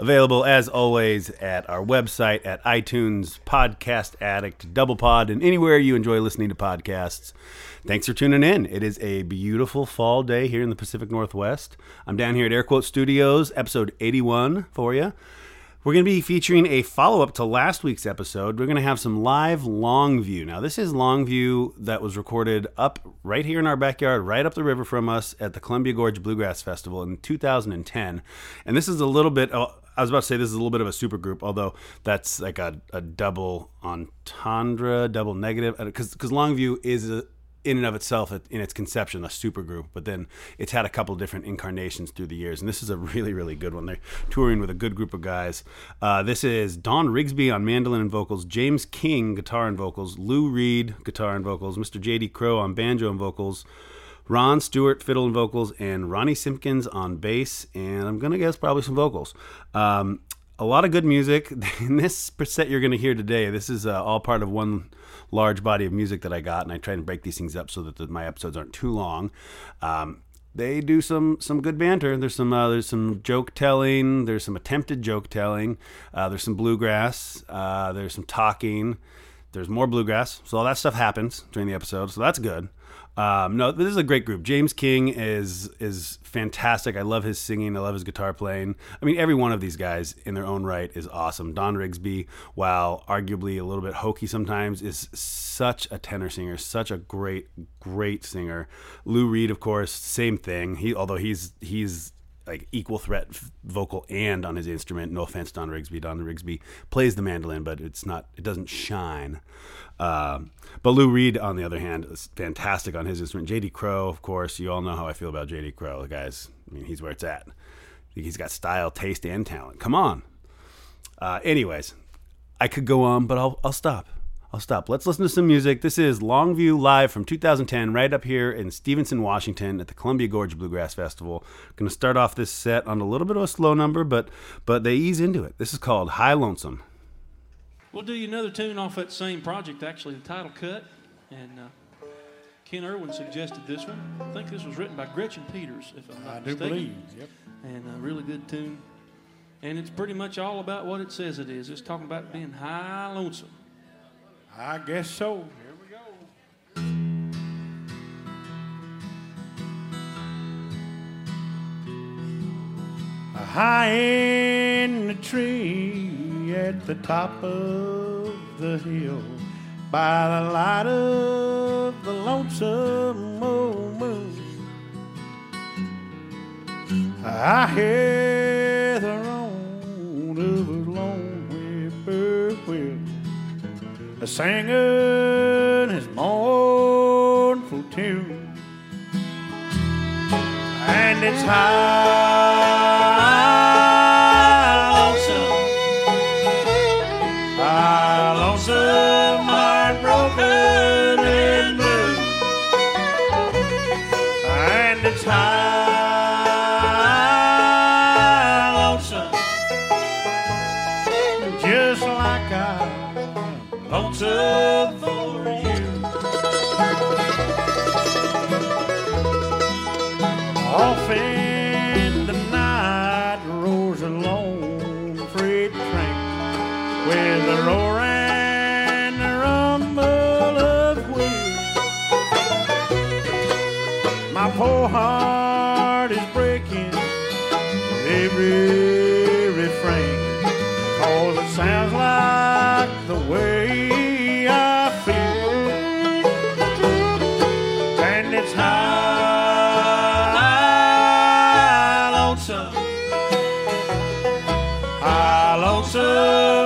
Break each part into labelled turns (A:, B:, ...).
A: Available as always at our website, at iTunes, Podcast Addict, Double Pod, and anywhere you enjoy listening to podcasts. Thanks for tuning in. It is a beautiful fall day here in the Pacific Northwest. I'm down here at Air Quote Studios, episode 81 for you. We're going to be featuring a follow up to last week's episode. We're going to have some live Longview. Now, this is Longview that was recorded up right here in our backyard, right up the river from us at the Columbia Gorge Bluegrass Festival in 2010. And this is a little bit, oh, I was about to say this is a little bit of a super group, although that's like a, a double entendre, double negative, because Longview is a, in and of itself in its conception a super group but then it's had a couple different incarnations through the years and this is a really really good one. They're touring with a good group of guys. Uh, this is don rigsby on mandolin and vocals james king guitar and vocals lou reid guitar and vocals mr jd crowe on banjo and vocals Ron Stewart, fiddle and vocals, and Ronnie Simpkins on bass, and I'm gonna guess probably some vocals. Um, a lot of good music. In this set you're gonna hear today, this is uh, all part of one large body of music that I got, and I try and break these things up so that the, my episodes aren't too long. Um, they do some some good banter. There's some uh, there's some joke telling. There's some attempted joke telling. Uh, there's some bluegrass. Uh, there's some talking. There's more bluegrass. So all that stuff happens during the episode. So that's good. Um, no, this is a great group. James King is is fantastic. I love his singing. I love his guitar playing. I mean, every one of these guys in their own right is awesome. Don Rigsby, while arguably a little bit hokey sometimes, is such a tenor singer, such a great, great singer. Lou Reid, of course, same thing. He, although he's he's like equal threat vocal and on his instrument. No offense, Don Rigsby. Don Rigsby plays the mandolin, but it's not. It doesn't shine. Uh, but Lou Reid, on the other hand, is fantastic on his instrument. J.D. Crowe, of course, you all know how I feel about J.D. Crowe, guys. I mean, he's where it's at. He's got style, taste, and talent. Come on. Uh, anyways, I could go on, but I'll I'll stop. I'll stop. Let's listen to some music. This is Longview Live from 2010, right up here in Stevenson, Washington, at the Columbia Gorge Bluegrass Festival. Going to start off this set on a little bit of a slow number, but but they ease into it. This is called High Lonesome.
B: We'll do you another tune off that same project, actually, the title cut. And uh, Ken Irwin suggested this one. I think this was written by Gretchen Peters, if I'm not
C: I do
B: mistaken.
C: believe. Yep.
B: And a really good tune. And it's pretty much all about what it says it is. It's talking about being high lonesome.
C: I guess so. Here we go. High in the tree at the top of the hill, by the light of the lonesome old moon, I hear singing his mournful tune, and it's high lonesome, high lonesome, High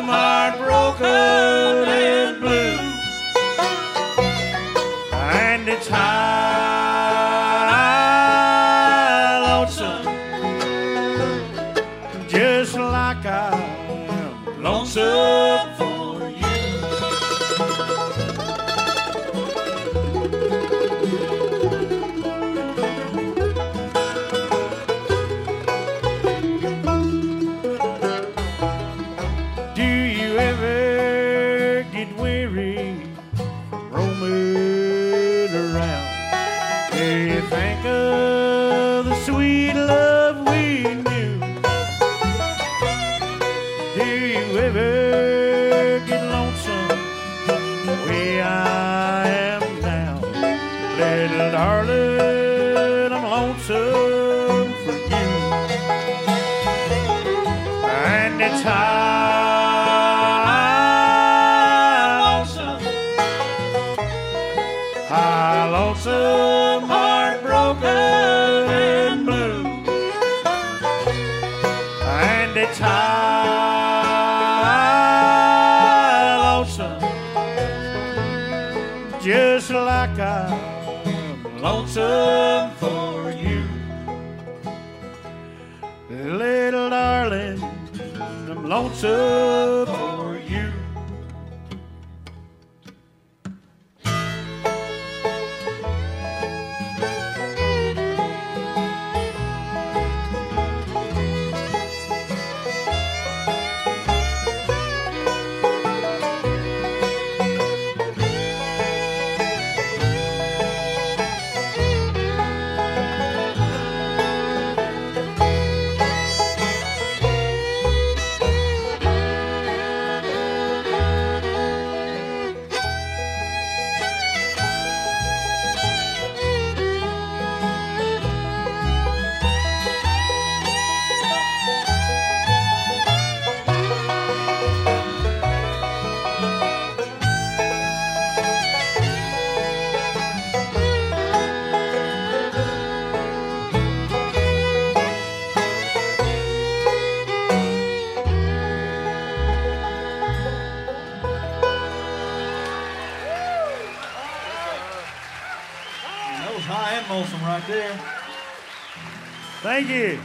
C: Thank you.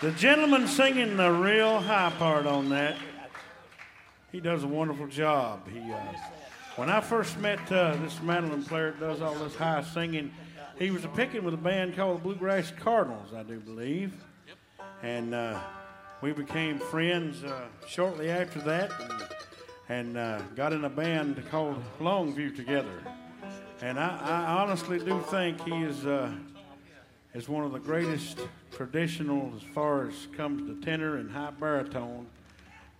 C: The gentleman singing the real high part on that, he does a wonderful job. He, uh, when I first met uh, this mandolin player that does all this high singing, he was a picking with a band called the Bluegrass Cardinals, I do believe. And uh, we became friends uh, shortly after that and, and uh, got in a band called Longview together. And I, I honestly do think he is uh, is one of the greatest traditional as far as comes to tenor and high baritone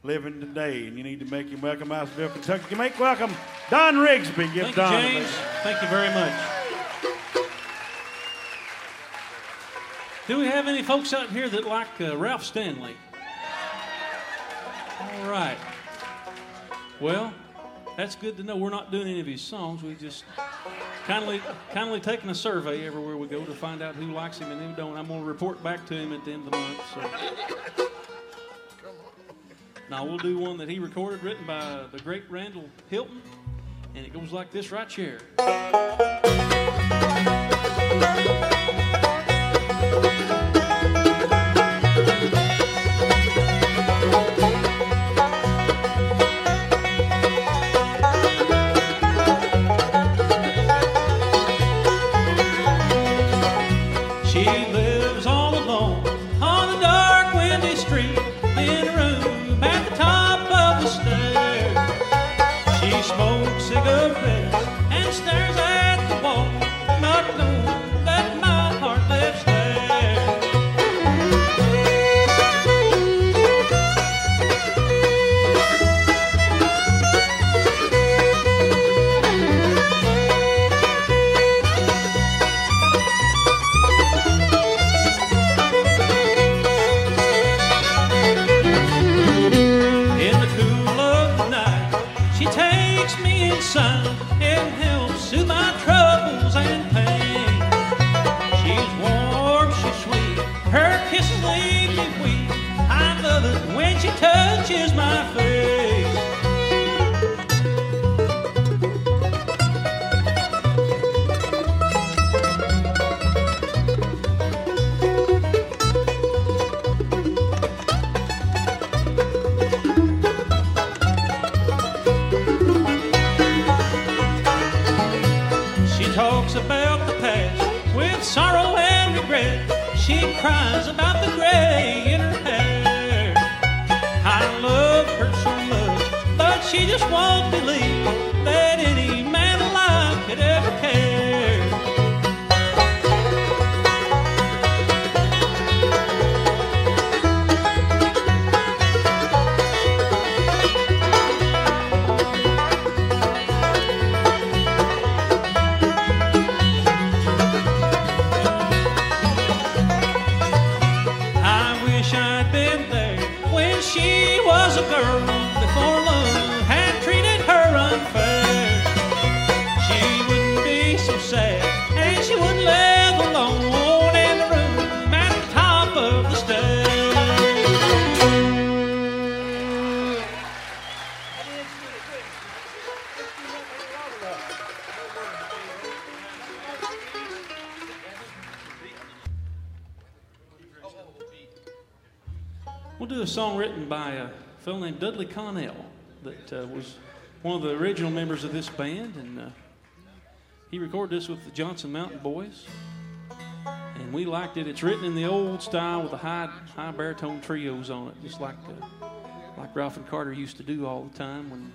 C: living today. And you need to make him welcome Isonville, Kentucky. You make welcome Don Rigsby. Give
B: Thank you,
C: Don a
B: James. Thank you very much. Do we have any folks out here that like uh, Ralph Stanley? All right. Well, that's good to know. We're not doing any of his songs. We just kindly, kindly taking a survey everywhere we go to find out who likes him and who don't. I'm going to report back to him at the end of the month. So. Now we'll do one that he recorded, written by uh, the great Randall Hylton, and it goes like this right here. She just won't believe We'll do a song written by a fellow named Dudley Connell that uh, was one of the original members of this band, and uh, he recorded this with the Johnson Mountain Boys. And we liked it. It's written in the old style with the high, high baritone trios on it, just like uh, like Ralph and Carter used to do all the time when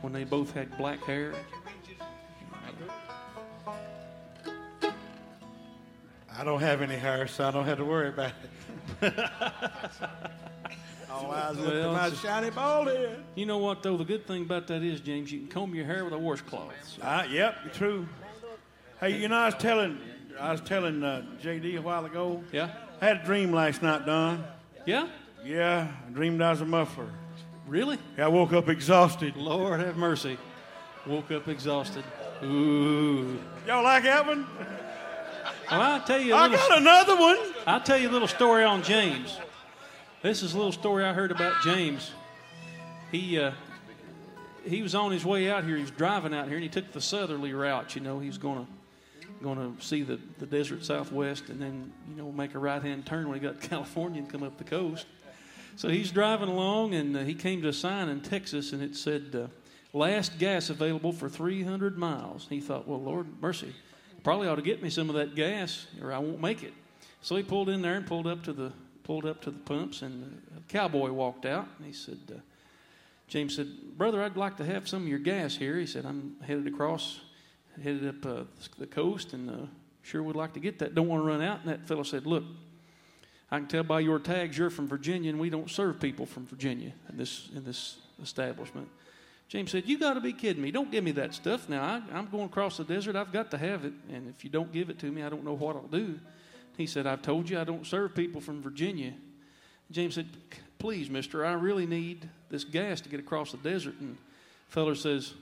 B: when they both had black hair.
C: I don't have any hair, so I don't have to worry about it. All eyes look at my shiny bald head.
B: You know what though? The good thing about that is, James, you can comb your hair with a washcloth. So-
C: Uh, yep, true. Hey, you know, I was telling, I was telling uh, JD a while ago.
B: yeah,
C: I had a dream last night, Don.
B: yeah,
C: Yeah, I dreamed I was a muffler.
B: really?
C: Yeah, I woke up exhausted.
B: Lord have mercy. Woke up exhausted. Ooh.
C: Y'all like that one?
B: Well, I'll tell you.
C: I got another one.
B: I'll tell you a little story on James. This is a little story I heard about James. He uh, he was on his way out here. He was driving out here, and he took the southerly route. You know, he was gonna gonna see the, the desert Southwest, and then you know make a right hand turn when he got to California and come up the coast. So he's driving along, and uh, he came to a sign in Texas, and it said, uh, "Last gas available for 300 miles." He thought, "Well, Lord mercy, probably ought to get me some of that gas, or I won't make it." So he pulled in there and pulled up to the pulled up to the pumps, and a cowboy walked out, and he said, uh, "James said, brother, I'd like to have some of your gas here." He said, "I'm headed across, headed up uh, the coast, and uh, sure would like to get that. Don't want to run out." And that fellow said, "Look." I can tell by your tags you're from Virginia, and we don't serve people from Virginia in this in this establishment. James said, "You got to be kidding me! Don't give me that stuff now. I, I'm going across the desert. I've got to have it, and if you don't give it to me, I don't know what I'll do." He said, "I've told you I don't serve people from Virginia." James said, "Please, Mister, I really need this gas to get across the desert." And feller says,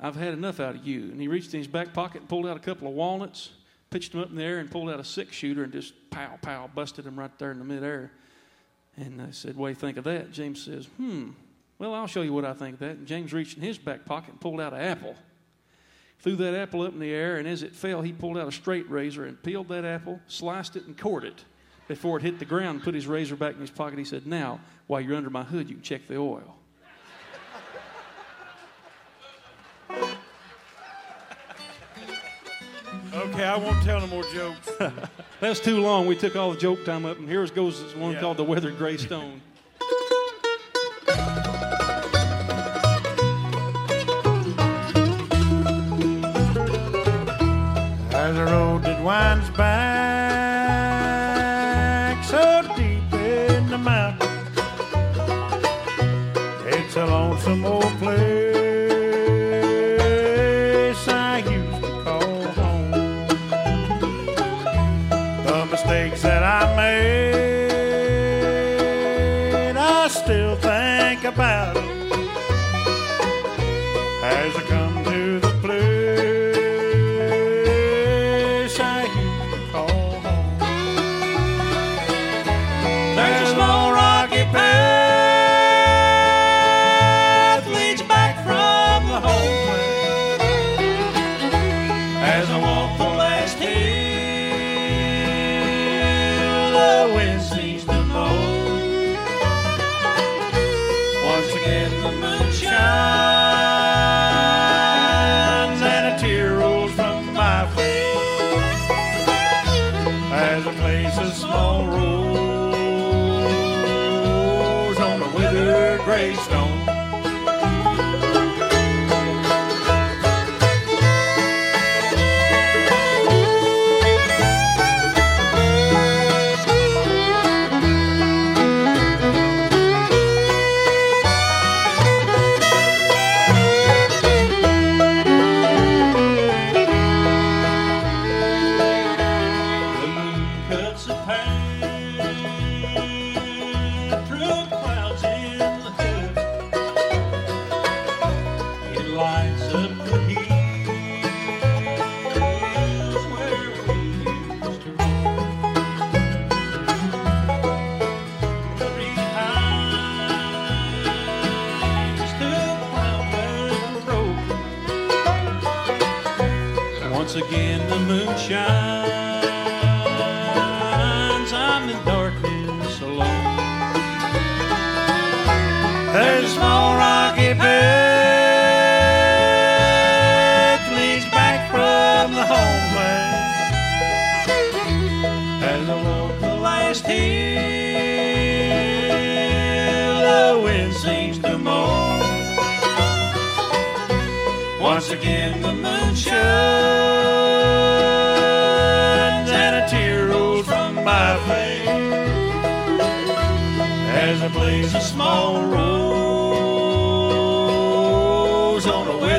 B: "I've had enough out of you." And he reached in his back pocket and pulled out a couple of walnuts, pitched them up in the air, and pulled out a six shooter and just pow pow busted him right there in the midair. And I said, "What do you think of that?" James says, "Hmm. Well, I'll show you what I think of that." And James reached in his back pocket and pulled out an apple. Threw that apple up in the air, and as it fell, he pulled out a straight razor and peeled that apple, sliced it, and cored it. Before it hit the ground, put his razor back in his pocket. He said, Now, while you're under my hood, you can check the oil.
C: Okay, I won't tell no more jokes.
B: That's too long. We took all the joke time up, and here goes this one
C: Yeah.
B: called The Weathered Gray Stone.
C: There's a road that winds back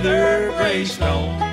C: on a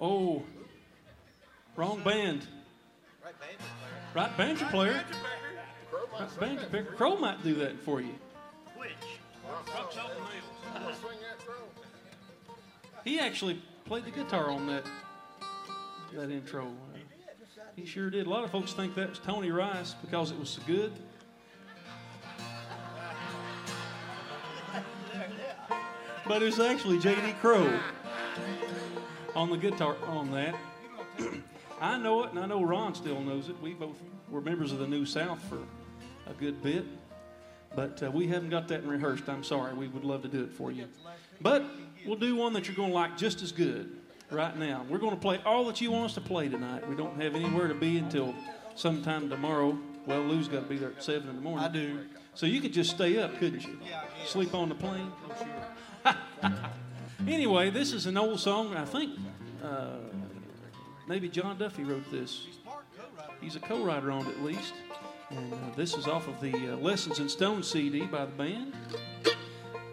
B: Oh, wrong band. Right banjo player. Right banjo player. Crowe might do that for you. Which? He actually played the guitar on that that intro. Uh, he sure did. A lot of folks think that was Tony Rice because it was so good. But it was actually J.D. Crowe on the guitar on that. I know it, and I know Ron still knows it. We both were members of the New South for a good bit, but uh, we haven't got that rehearsed. I'm sorry. We would love to do it for you, but we'll do one that you're going to like just as good right now. We're going to play all that you want us to play tonight. We don't have anywhere to be until sometime tomorrow. Well, Lou's got to be there at seven in the morning.
D: I do.
B: So you could just stay up, couldn't you? Sleep on the plane. Anyway, this is an old song. I think uh, maybe John Duffy wrote this. He's a co-writer on it at least. And uh, this is off of the uh, Lessons in Stone CD by the band.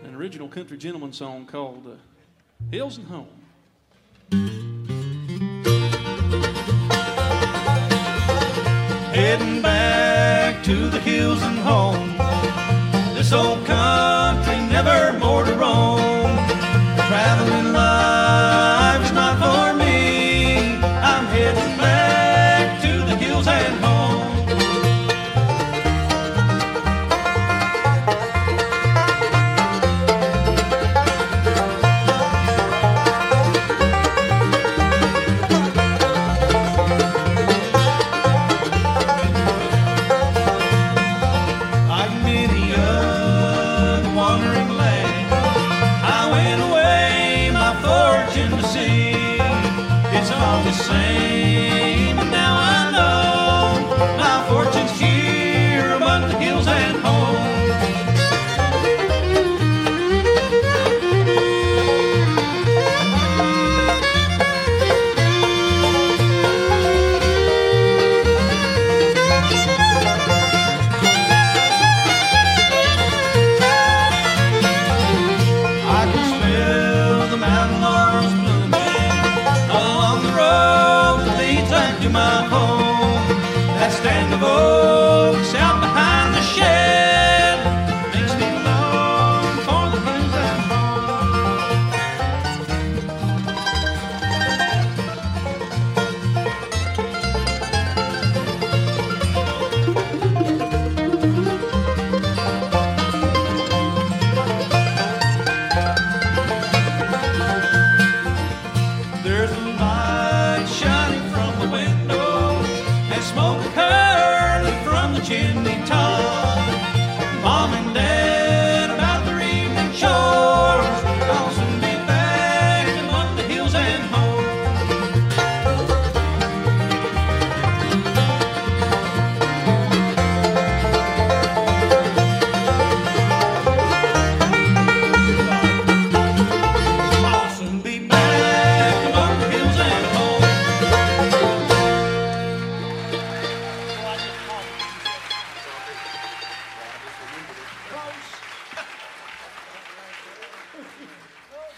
B: An original country gentleman song called uh, Hills and Home.
D: Heading back to the hills and home.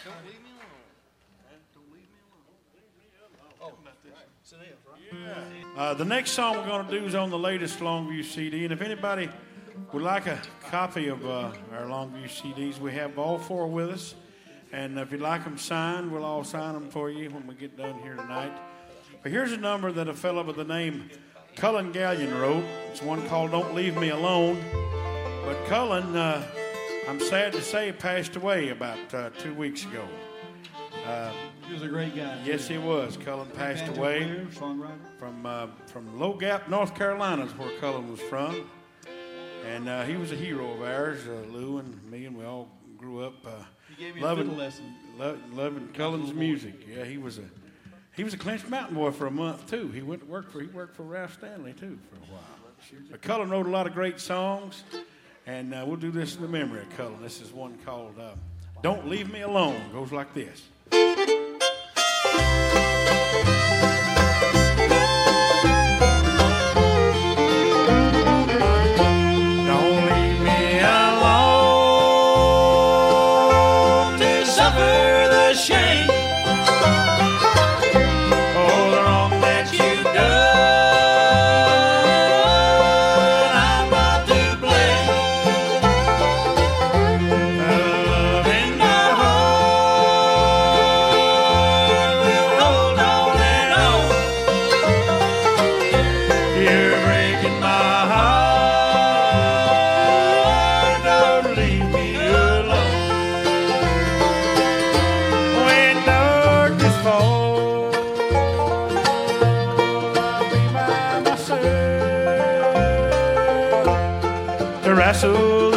E: Don't leave me alone. Don't leave me alone. Oh, about this. It's an F, right?
C: Uh, the next song we're going to do is on the latest Longview CD. And if anybody would like a copy of uh, our Longview CDs, we have all four with us. And if you'd like them signed, we'll all sign them for you when we get done here tonight. But here's a number that a fellow by the name Cullen Galyean wrote. It's one called Don't Leave Me Alone. But Cullen, uh, I'm sad to say, he passed away about uh, two weeks ago.
D: He was a great guy.
C: Yes, he was. Cullen passed
D: Banjo
C: away.
D: songwriter.
C: from uh, from Low Gap, North Carolina, is where Cullen was from, and uh, he was a hero of ours. Uh, Lou and me, and we all grew up uh,
D: He gave me a
C: loving lo- loving Cullen's music. Yeah, he was a he was a Clinch Mountain boy for a month too. He went to work for he worked for Ralph Stanley too for a while. But Cullen wrote a lot of great songs, and uh, we'll do this in the memory of Cullen. This is one called uh, "Don't Leave Me Alone." Goes like this. Wrestle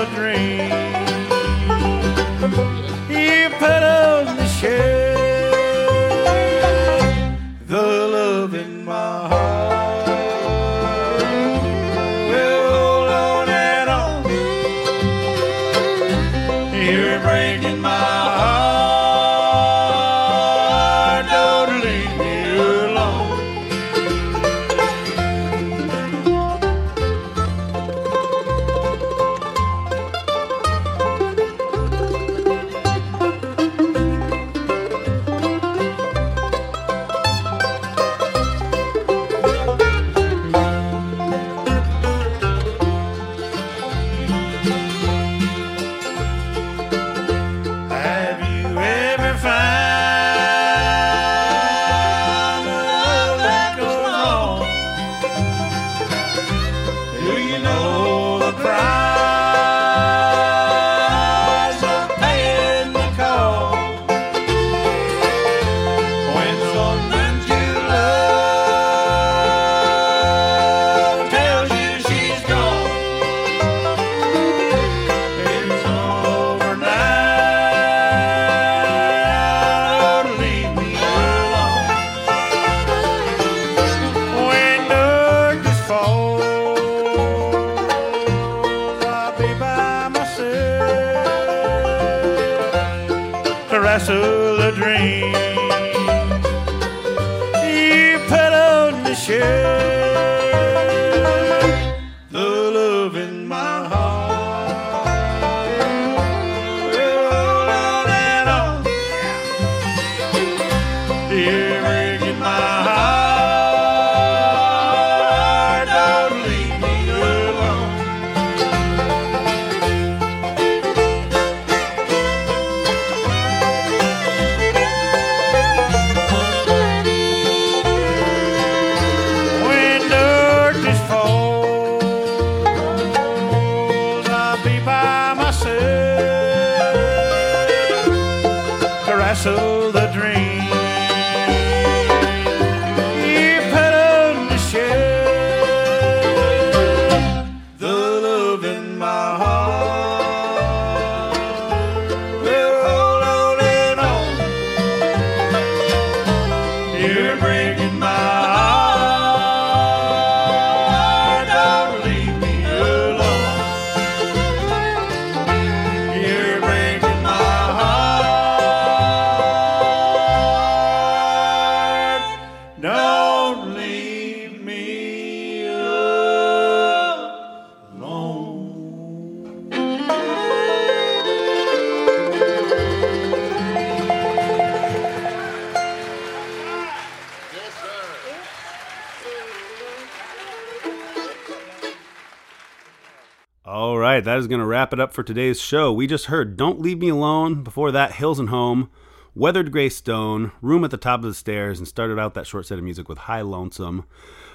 A: that is going to wrap it up for today's show. We just heard Don't Leave Me Alone, before that, Hills and Home, Weathered Gray Stone, Room at the Top of the Stairs, and started out that short set of music with High Lonesome.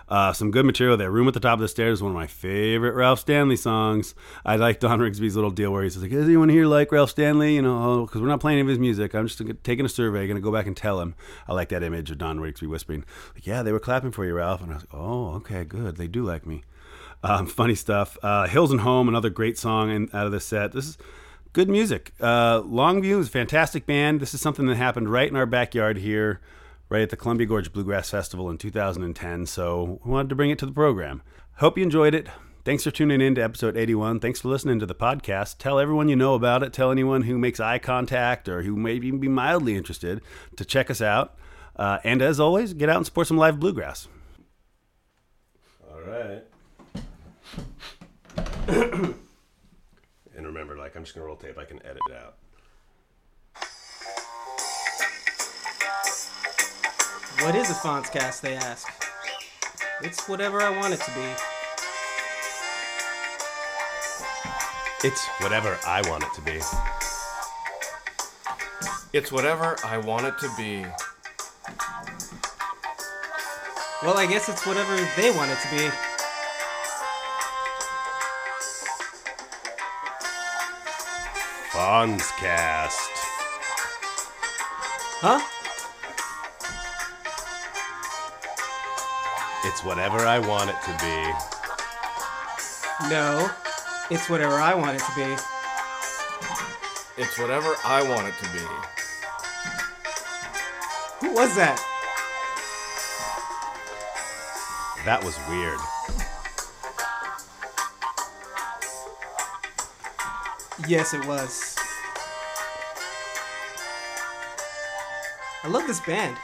A: Uh, some good material there. Room at the Top of the Stairs is one of my favorite Ralph Stanley songs. I like Don Rigsby's little deal where he's like, Does anyone here like Ralph Stanley? You know, because we're not playing any of his music. I'm just taking a survey, going to go back and tell him. I like that image of Don Rigsby whispering, like, Yeah, they were clapping for you, Ralph. And I was like, Oh, okay, good. They do like me. Um, funny stuff. Uh, Hills and Home, another great song in, out of the set. This is good music. Uh, Longview is a fantastic band. This is something that happened right in our backyard here, right at the Columbia Gorge Bluegrass Festival in 2010. So we wanted to bring it to the program. Hope you enjoyed it. Thanks for tuning in to episode 81. Thanks for listening to the podcast. Tell everyone you know about it. Tell anyone who makes eye contact or who may even be mildly interested to check us out. Uh, and as always, get out and support some live bluegrass.
F: All right. and remember, like, I'm just gonna roll tape. I can edit it out.
G: What is a fonts cast, they ask. It's whatever I want it to be.
F: It's whatever I want it to be.
H: It's whatever I want it to be.
G: Well, I guess it's whatever they want it to be.
F: Fonzcast.
G: Huh?
F: It's whatever I want it to be.
G: No. It's whatever I want it to be.
H: It's whatever I want it to be.
G: Who was that?
F: That was weird.
G: Yes, it was. I love this band.